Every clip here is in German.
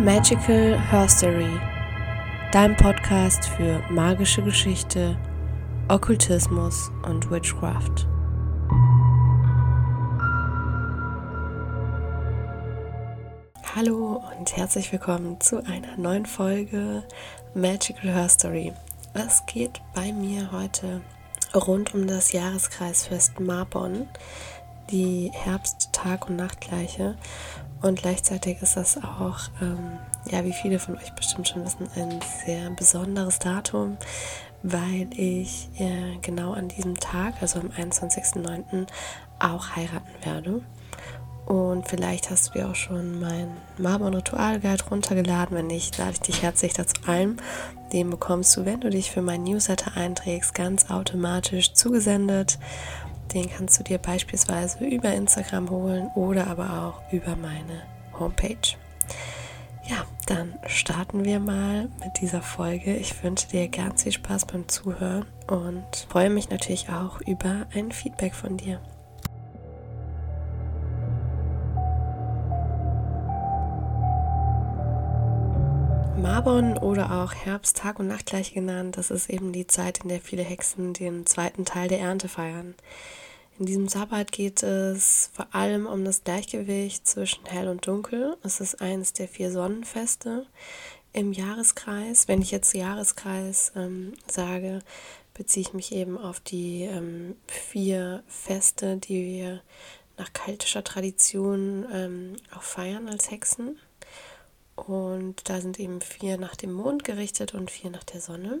Magical Herstory, dein Podcast für magische Geschichte, Okkultismus und Witchcraft. Hallo und herzlich willkommen zu einer neuen Folge Magical Herstory. Es geht bei mir heute rund um das Jahreskreisfest Marbon, die Herbst-Tag- und Nachtgleiche. Und gleichzeitig ist das auch, ähm, ja, wie viele von euch bestimmt schon wissen, ein sehr besonderes Datum, weil ich äh, genau an diesem Tag, also am 21.09., auch heiraten werde. Und vielleicht hast du dir auch schon mein Marbon Ritual Guide runtergeladen. Wenn nicht, lade ich dich herzlich dazu ein. Den bekommst du, wenn du dich für meinen Newsletter einträgst, ganz automatisch zugesendet. Den kannst du dir beispielsweise über Instagram holen oder aber auch über meine Homepage. Ja, dann starten wir mal mit dieser Folge. Ich wünsche dir ganz viel Spaß beim Zuhören und freue mich natürlich auch über ein Feedback von dir. Marbon oder auch Herbst, Tag und Nacht gleich genannt, das ist eben die Zeit, in der viele Hexen den zweiten Teil der Ernte feiern. In diesem Sabbat geht es vor allem um das Gleichgewicht zwischen hell und dunkel. Es ist eines der vier Sonnenfeste im Jahreskreis. Wenn ich jetzt Jahreskreis ähm, sage, beziehe ich mich eben auf die ähm, vier Feste, die wir nach keltischer Tradition ähm, auch feiern als Hexen. Und da sind eben vier nach dem Mond gerichtet und vier nach der Sonne.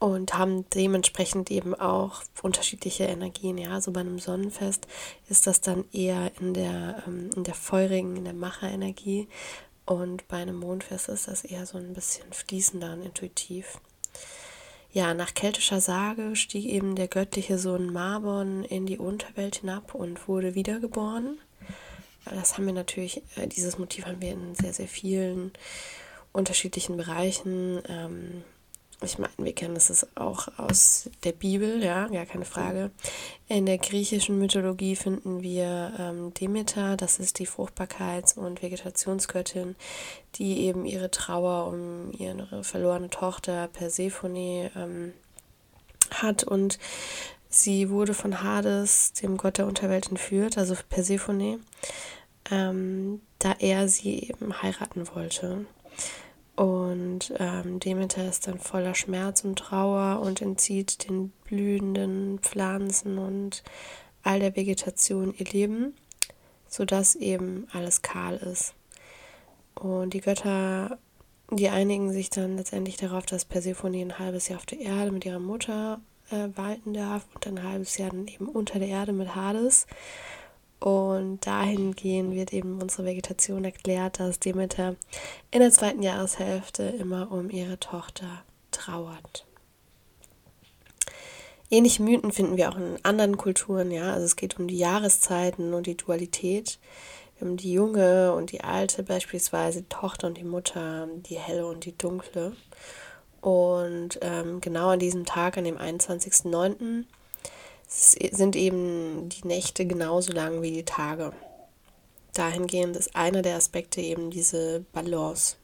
Und haben dementsprechend eben auch unterschiedliche Energien. Ja, so also bei einem Sonnenfest ist das dann eher in der, ähm, in der feurigen, in der Macherenergie. Und bei einem Mondfest ist das eher so ein bisschen fließender und intuitiv. Ja, nach keltischer Sage stieg eben der göttliche Sohn Marbon in die Unterwelt hinab und wurde wiedergeboren. Das haben wir natürlich, äh, dieses Motiv haben wir in sehr, sehr vielen unterschiedlichen Bereichen. Ähm, ich meine, wir kennen das auch aus der Bibel, ja, gar keine Frage. In der griechischen Mythologie finden wir ähm, Demeter, das ist die Fruchtbarkeits- und Vegetationsgöttin, die eben ihre Trauer um ihre verlorene Tochter Persephone ähm, hat und sie wurde von Hades, dem Gott der Unterwelt, entführt, also Persephone ähm, da er sie eben heiraten wollte. Und ähm, Demeter ist dann voller Schmerz und Trauer und entzieht den blühenden Pflanzen und all der Vegetation ihr Leben, sodass eben alles kahl ist. Und die Götter, die einigen sich dann letztendlich darauf, dass Persephone ein halbes Jahr auf der Erde mit ihrer Mutter äh, walten darf und ein halbes Jahr dann eben unter der Erde mit Hades. Und dahingehend wird eben unsere Vegetation erklärt, dass Demeter in der zweiten Jahreshälfte immer um ihre Tochter trauert. Ähnliche Mythen finden wir auch in anderen Kulturen, ja. Also es geht um die Jahreszeiten und die Dualität. Wir haben die junge und die alte, beispielsweise die Tochter und die Mutter, die helle und die dunkle. Und ähm, genau an diesem Tag, an dem 21.09., sind eben die Nächte genauso lang wie die Tage. Dahingehend ist einer der Aspekte eben diese Balance.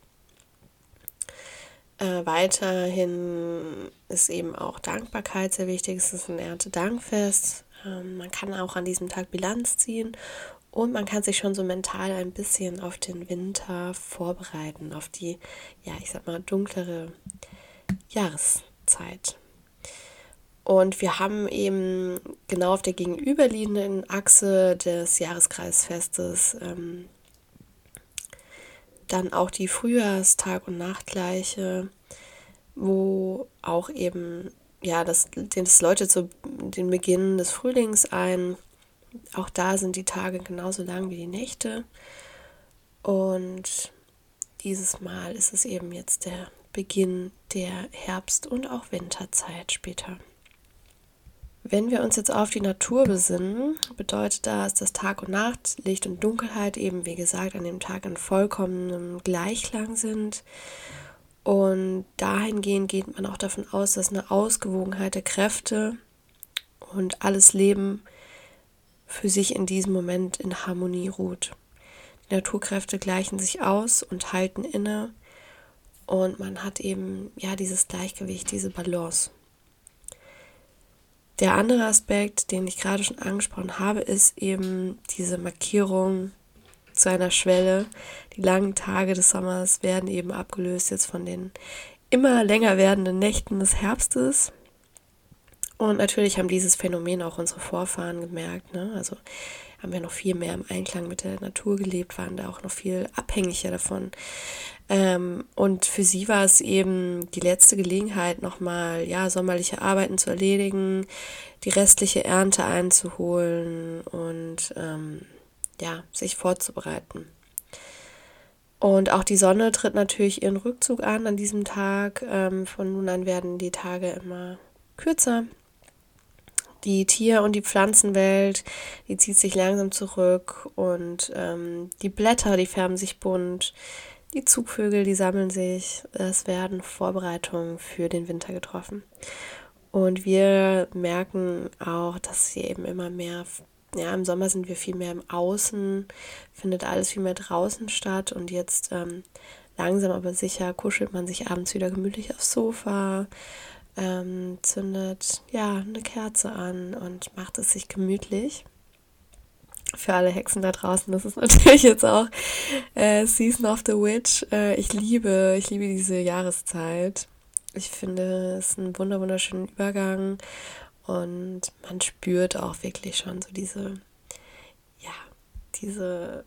Äh, weiterhin ist eben auch Dankbarkeit sehr wichtig. Es ist ein Erntedankfest. Ähm, man kann auch an diesem Tag Bilanz ziehen und man kann sich schon so mental ein bisschen auf den Winter vorbereiten, auf die, ja, ich sag mal, dunklere Jahreszeit. Und wir haben eben genau auf der gegenüberliegenden Achse des Jahreskreisfestes ähm, dann auch die Frühjahrstag- und Nachtgleiche, wo auch eben, ja, das, das läutet so den Beginn des Frühlings ein. Auch da sind die Tage genauso lang wie die Nächte. Und dieses Mal ist es eben jetzt der Beginn der Herbst- und auch Winterzeit später. Wenn wir uns jetzt auf die Natur besinnen, bedeutet das, dass Tag und Nacht, Licht und Dunkelheit eben, wie gesagt, an dem Tag in vollkommenem Gleichklang sind. Und dahingehend geht man auch davon aus, dass eine Ausgewogenheit der Kräfte und alles Leben für sich in diesem Moment in Harmonie ruht. Die Naturkräfte gleichen sich aus und halten inne. Und man hat eben ja dieses Gleichgewicht, diese Balance. Der andere Aspekt, den ich gerade schon angesprochen habe, ist eben diese Markierung zu einer Schwelle. Die langen Tage des Sommers werden eben abgelöst jetzt von den immer länger werdenden Nächten des Herbstes. Und natürlich haben dieses Phänomen auch unsere Vorfahren gemerkt. Ne? Also haben wir noch viel mehr im Einklang mit der Natur gelebt, waren da auch noch viel abhängiger davon. Ähm, und für sie war es eben die letzte Gelegenheit, nochmal ja, sommerliche Arbeiten zu erledigen, die restliche Ernte einzuholen und ähm, ja, sich vorzubereiten. Und auch die Sonne tritt natürlich ihren Rückzug an an diesem Tag. Ähm, von nun an werden die Tage immer kürzer die Tier- und die Pflanzenwelt, die zieht sich langsam zurück und ähm, die Blätter, die färben sich bunt, die Zugvögel, die sammeln sich. Es werden Vorbereitungen für den Winter getroffen. Und wir merken auch, dass sie eben immer mehr, ja, im Sommer sind wir viel mehr im Außen, findet alles viel mehr draußen statt und jetzt ähm, langsam aber sicher kuschelt man sich abends wieder gemütlich aufs Sofa, ähm, zündet ja eine Kerze an und macht es sich gemütlich. Für alle Hexen da draußen, das ist natürlich jetzt auch äh, Season of the Witch. Äh, ich liebe, ich liebe diese Jahreszeit. Ich finde es einen wunder wunderschönen Übergang und man spürt auch wirklich schon so diese, ja, diese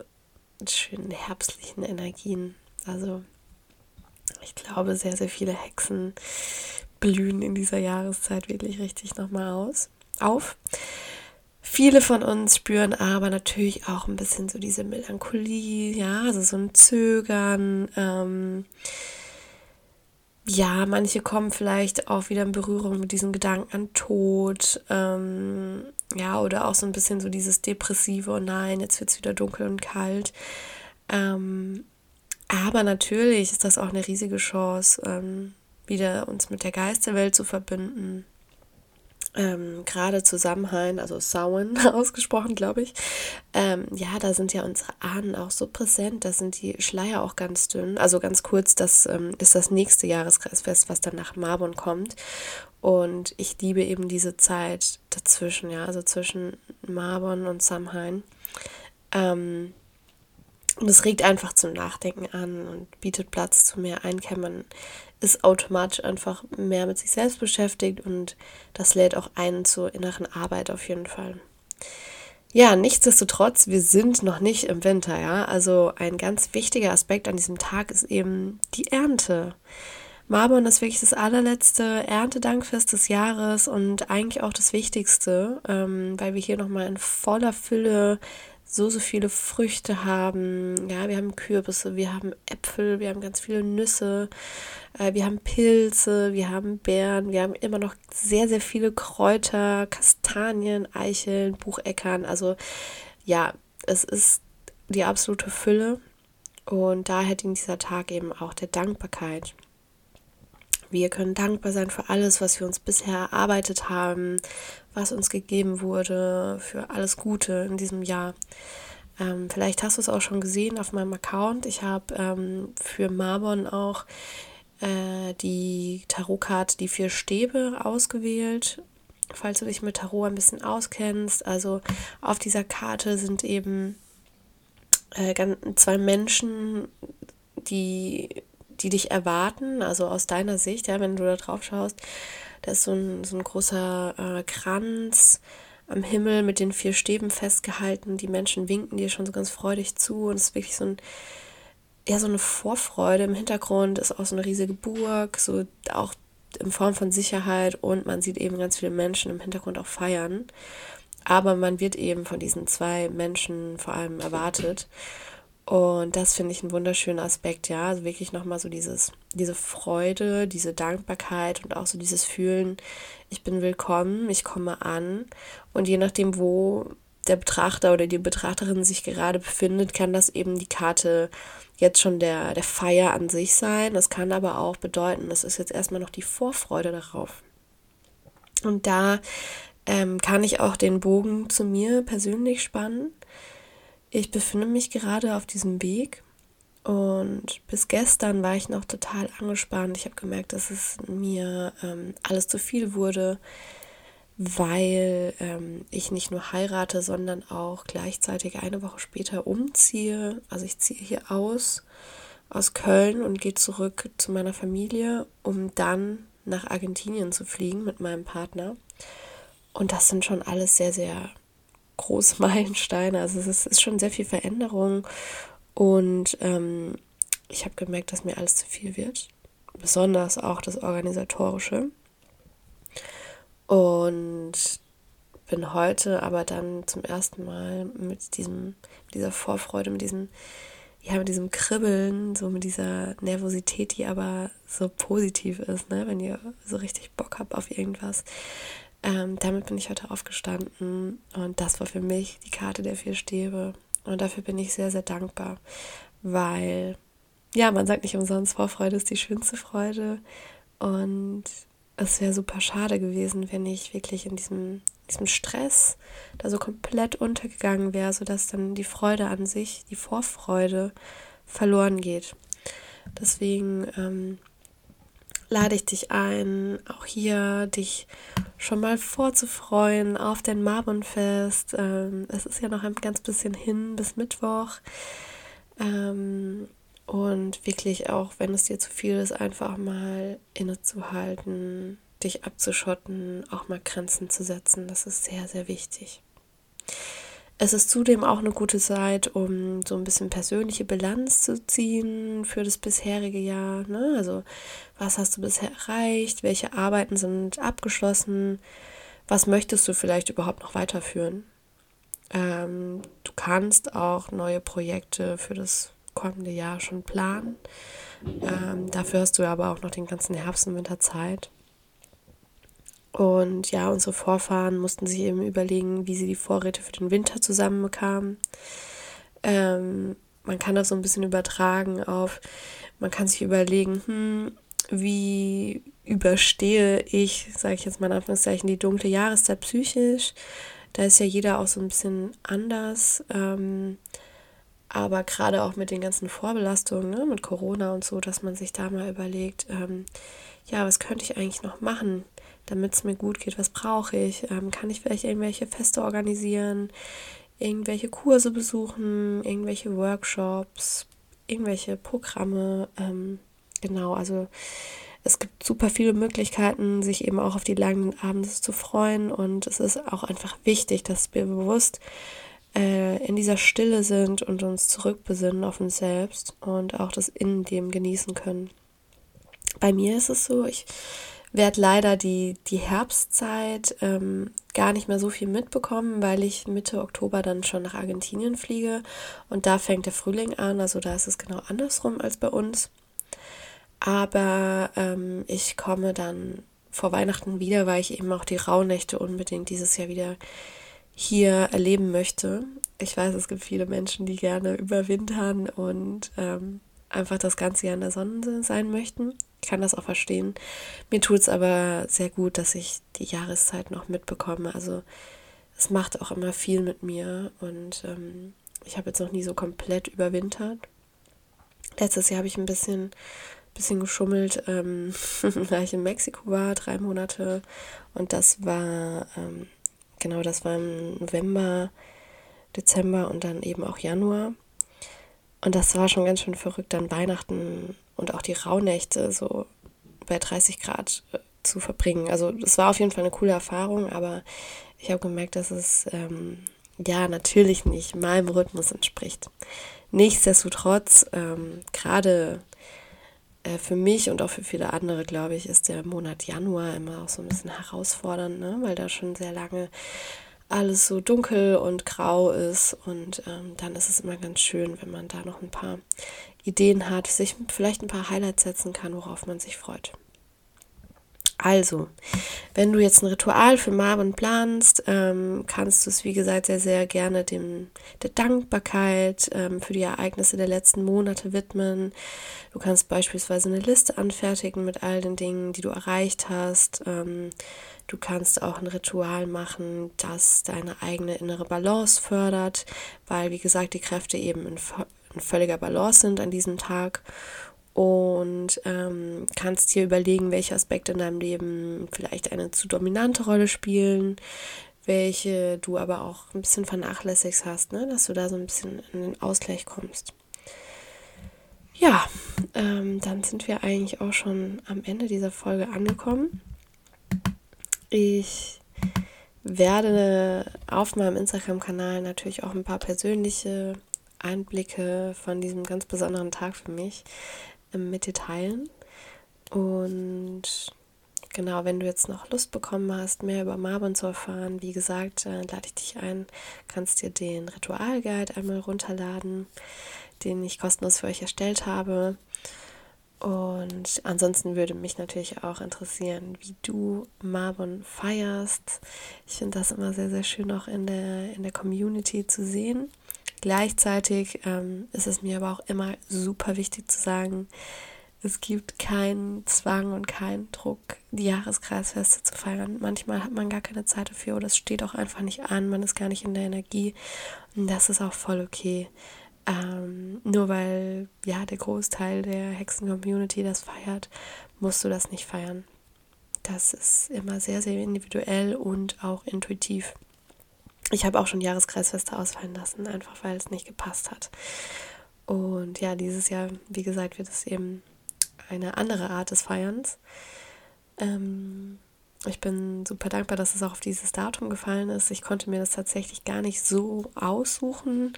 schönen herbstlichen Energien. Also ich glaube, sehr, sehr viele Hexen blühen in dieser Jahreszeit wirklich richtig nochmal aus, auf. Viele von uns spüren aber natürlich auch ein bisschen so diese Melancholie, ja, also so ein Zögern. Ähm, ja, manche kommen vielleicht auch wieder in Berührung mit diesem Gedanken an Tod. Ähm, ja, oder auch so ein bisschen so dieses Depressive, oh nein, jetzt wird es wieder dunkel und kalt. Ähm, aber natürlich ist das auch eine riesige Chance, ähm, wieder uns mit der Geisterwelt zu verbinden. Ähm, gerade zu Samhain, also Sauen ausgesprochen, glaube ich. Ähm, ja, da sind ja unsere Ahnen auch so präsent, da sind die Schleier auch ganz dünn. Also ganz kurz, das ähm, ist das nächste Jahreskreisfest, was dann nach Marbon kommt. Und ich liebe eben diese Zeit dazwischen, ja, also zwischen Marbon und Samhain. Ähm, und es regt einfach zum Nachdenken an und bietet Platz zu mehr Einkämmern ist automatisch einfach mehr mit sich selbst beschäftigt und das lädt auch ein zur inneren Arbeit auf jeden Fall. Ja, nichtsdestotrotz, wir sind noch nicht im Winter, ja. Also ein ganz wichtiger Aspekt an diesem Tag ist eben die Ernte. Marbon ist wirklich das allerletzte Erntedankfest des Jahres und eigentlich auch das Wichtigste, ähm, weil wir hier nochmal in voller Fülle so, so viele Früchte haben. Ja, wir haben Kürbisse, wir haben Äpfel, wir haben ganz viele Nüsse, äh, wir haben Pilze, wir haben Beeren, wir haben immer noch sehr, sehr viele Kräuter, Kastanien, Eicheln, Bucheckern. Also ja, es ist die absolute Fülle und daher dient dieser Tag eben auch der Dankbarkeit. Wir können dankbar sein für alles, was wir uns bisher erarbeitet haben, was uns gegeben wurde, für alles Gute in diesem Jahr. Ähm, vielleicht hast du es auch schon gesehen auf meinem Account. Ich habe ähm, für Marbon auch äh, die Tarotkarte, die vier Stäbe ausgewählt. Falls du dich mit Tarot ein bisschen auskennst. Also auf dieser Karte sind eben äh, zwei Menschen, die die dich erwarten, also aus deiner Sicht, ja, wenn du da drauf schaust, da ist so ein, so ein großer äh, Kranz am Himmel mit den vier Stäben festgehalten. Die Menschen winken dir schon so ganz freudig zu und es ist wirklich so ein, ja, so eine Vorfreude. Im Hintergrund ist auch so eine riesige Burg, so auch in Form von Sicherheit und man sieht eben ganz viele Menschen im Hintergrund auch feiern. Aber man wird eben von diesen zwei Menschen vor allem erwartet. Und das finde ich einen wunderschönen Aspekt, ja. Also wirklich nochmal so dieses, diese Freude, diese Dankbarkeit und auch so dieses Fühlen, ich bin willkommen, ich komme an. Und je nachdem, wo der Betrachter oder die Betrachterin sich gerade befindet, kann das eben die Karte jetzt schon der, der Feier an sich sein. Das kann aber auch bedeuten, das ist jetzt erstmal noch die Vorfreude darauf. Und da ähm, kann ich auch den Bogen zu mir persönlich spannen ich befinde mich gerade auf diesem Weg und bis gestern war ich noch total angespannt. Ich habe gemerkt, dass es mir ähm, alles zu viel wurde, weil ähm, ich nicht nur heirate, sondern auch gleichzeitig eine Woche später umziehe. Also ich ziehe hier aus, aus Köln und gehe zurück zu meiner Familie, um dann nach Argentinien zu fliegen mit meinem Partner. Und das sind schon alles sehr, sehr große Meilensteine. Also es ist, ist schon sehr viel Veränderung. Und ähm, ich habe gemerkt, dass mir alles zu viel wird. Besonders auch das Organisatorische. Und bin heute aber dann zum ersten Mal mit diesem, dieser Vorfreude, mit diesem, ja, mit diesem Kribbeln, so mit dieser Nervosität, die aber so positiv ist, ne, wenn ihr so richtig Bock habt auf irgendwas. Ähm, damit bin ich heute aufgestanden und das war für mich die Karte der vier Stäbe. Und dafür bin ich sehr, sehr dankbar, weil, ja, man sagt nicht umsonst, Vorfreude ist die schönste Freude. Und es wäre super schade gewesen, wenn ich wirklich in diesem, diesem Stress da so komplett untergegangen wäre, sodass dann die Freude an sich, die Vorfreude verloren geht. Deswegen ähm, lade ich dich ein, auch hier dich schon mal vorzufreuen auf den Marbonfest. Ähm, es ist ja noch ein ganz bisschen hin bis Mittwoch. Ähm, und wirklich auch, wenn es dir zu viel ist, einfach mal innezuhalten, dich abzuschotten, auch mal Grenzen zu setzen. Das ist sehr, sehr wichtig. Es ist zudem auch eine gute Zeit, um so ein bisschen persönliche Bilanz zu ziehen für das bisherige Jahr. Ne? Also, was hast du bisher erreicht? Welche Arbeiten sind abgeschlossen? Was möchtest du vielleicht überhaupt noch weiterführen? Ähm, du kannst auch neue Projekte für das kommende Jahr schon planen. Ähm, dafür hast du aber auch noch den ganzen Herbst und Winter Zeit. Und ja, unsere Vorfahren mussten sich eben überlegen, wie sie die Vorräte für den Winter zusammenbekamen. Ähm, man kann das so ein bisschen übertragen auf, man kann sich überlegen, hm, wie überstehe ich, sage ich jetzt mal in Anführungszeichen, die dunkle Jahreszeit psychisch. Da ist ja jeder auch so ein bisschen anders. Ähm, aber gerade auch mit den ganzen Vorbelastungen, ne, mit Corona und so, dass man sich da mal überlegt, ähm, ja, was könnte ich eigentlich noch machen, damit es mir gut geht? Was brauche ich? Ähm, kann ich vielleicht irgendwelche Feste organisieren, irgendwelche Kurse besuchen, irgendwelche Workshops, irgendwelche Programme? Ähm, genau, also es gibt super viele Möglichkeiten, sich eben auch auf die langen Abende zu freuen und es ist auch einfach wichtig, dass wir bewusst äh, in dieser Stille sind und uns zurückbesinnen auf uns selbst und auch das in dem genießen können. Bei mir ist es so, ich werde leider die, die Herbstzeit ähm, gar nicht mehr so viel mitbekommen, weil ich Mitte Oktober dann schon nach Argentinien fliege und da fängt der Frühling an, also da ist es genau andersrum als bei uns. Aber ähm, ich komme dann vor Weihnachten wieder, weil ich eben auch die Rauhnächte unbedingt dieses Jahr wieder hier erleben möchte. Ich weiß, es gibt viele Menschen, die gerne überwintern und ähm, einfach das ganze Jahr in der Sonne sein möchten. Ich kann das auch verstehen. Mir tut es aber sehr gut, dass ich die Jahreszeit noch mitbekomme. Also es macht auch immer viel mit mir und ähm, ich habe jetzt noch nie so komplett überwintert. Letztes Jahr habe ich ein bisschen, bisschen geschummelt, ähm, weil ich in Mexiko war, drei Monate. Und das war ähm, genau, das war im November, Dezember und dann eben auch Januar. Und das war schon ganz schön verrückt, dann Weihnachten und auch die Rauhnächte so bei 30 Grad äh, zu verbringen. Also das war auf jeden Fall eine coole Erfahrung, aber ich habe gemerkt, dass es ähm, ja natürlich nicht meinem Rhythmus entspricht. Nichtsdestotrotz, ähm, gerade äh, für mich und auch für viele andere, glaube ich, ist der Monat Januar immer auch so ein bisschen herausfordernd, ne? weil da schon sehr lange alles so dunkel und grau ist. Und ähm, dann ist es immer ganz schön, wenn man da noch ein paar Ideen hat, sich vielleicht ein paar Highlights setzen kann, worauf man sich freut. Also, wenn du jetzt ein Ritual für Marvin planst, ähm, kannst du es, wie gesagt, sehr, sehr gerne dem, der Dankbarkeit ähm, für die Ereignisse der letzten Monate widmen. Du kannst beispielsweise eine Liste anfertigen mit all den Dingen, die du erreicht hast. Ähm, du kannst auch ein Ritual machen, das deine eigene innere Balance fördert, weil, wie gesagt, die Kräfte eben in, in völliger Balance sind an diesem Tag und ähm, kannst dir überlegen, welche Aspekte in deinem Leben vielleicht eine zu dominante Rolle spielen, welche du aber auch ein bisschen vernachlässigt hast, ne? dass du da so ein bisschen in den Ausgleich kommst. Ja, ähm, dann sind wir eigentlich auch schon am Ende dieser Folge angekommen. Ich werde auf meinem Instagram-Kanal natürlich auch ein paar persönliche Einblicke von diesem ganz besonderen Tag für mich mit dir teilen. Und genau, wenn du jetzt noch Lust bekommen hast, mehr über Marbon zu erfahren, wie gesagt, äh, lade ich dich ein, kannst dir den Ritualguide einmal runterladen, den ich kostenlos für euch erstellt habe. Und ansonsten würde mich natürlich auch interessieren, wie du Marbon feierst. Ich finde das immer sehr, sehr schön auch in der, in der Community zu sehen. Gleichzeitig ähm, ist es mir aber auch immer super wichtig zu sagen, es gibt keinen Zwang und keinen Druck, die Jahreskreisfeste zu feiern. Manchmal hat man gar keine Zeit dafür oder es steht auch einfach nicht an, man ist gar nicht in der Energie und das ist auch voll okay. Ähm, nur weil ja der Großteil der Hexen-Community das feiert, musst du das nicht feiern. Das ist immer sehr, sehr individuell und auch intuitiv. Ich habe auch schon Jahreskreisfeste ausfallen lassen, einfach weil es nicht gepasst hat. Und ja, dieses Jahr, wie gesagt, wird es eben eine andere Art des Feierns. Ähm, ich bin super dankbar, dass es auch auf dieses Datum gefallen ist. Ich konnte mir das tatsächlich gar nicht so aussuchen,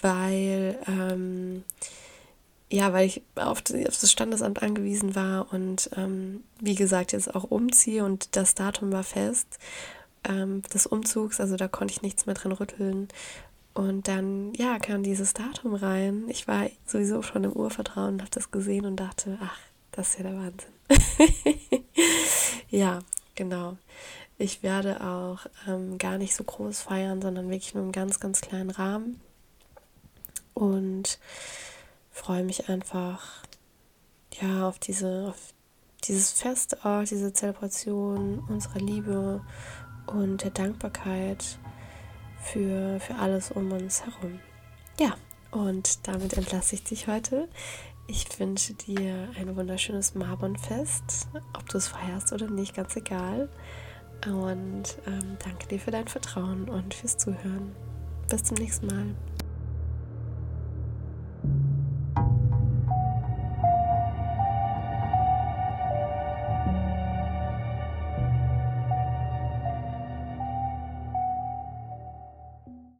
weil ähm, ja, weil ich auf, auf, das Standesamt angewiesen war und ähm, wie gesagt jetzt auch umziehe und das Datum war fest ähm, des Umzugs, also da konnte ich nichts mehr dran rütteln. Und dann, ja, kam dieses Datum rein. Ich war sowieso schon im Urvertrauen, habe das gesehen und dachte, ach, das ist ja der Wahnsinn. ja, genau. Ich werde auch ähm, gar nicht so groß feiern, sondern wirklich nur im ganz, ganz kleinen Rahmen. Und freue mich einfach, ja, auf diese, auf dieses Fest, auch diese Zelebration unserer Liebe und der Dankbarkeit für, für alles um uns herum. Ja, und damit entlasse ich dich heute. Ich wünsche dir ein wunderschönes Marbonfest, ob du es feierst oder nicht, ganz egal. Und ähm, danke dir für dein Vertrauen und fürs Zuhören. Bis zum nächsten Mal.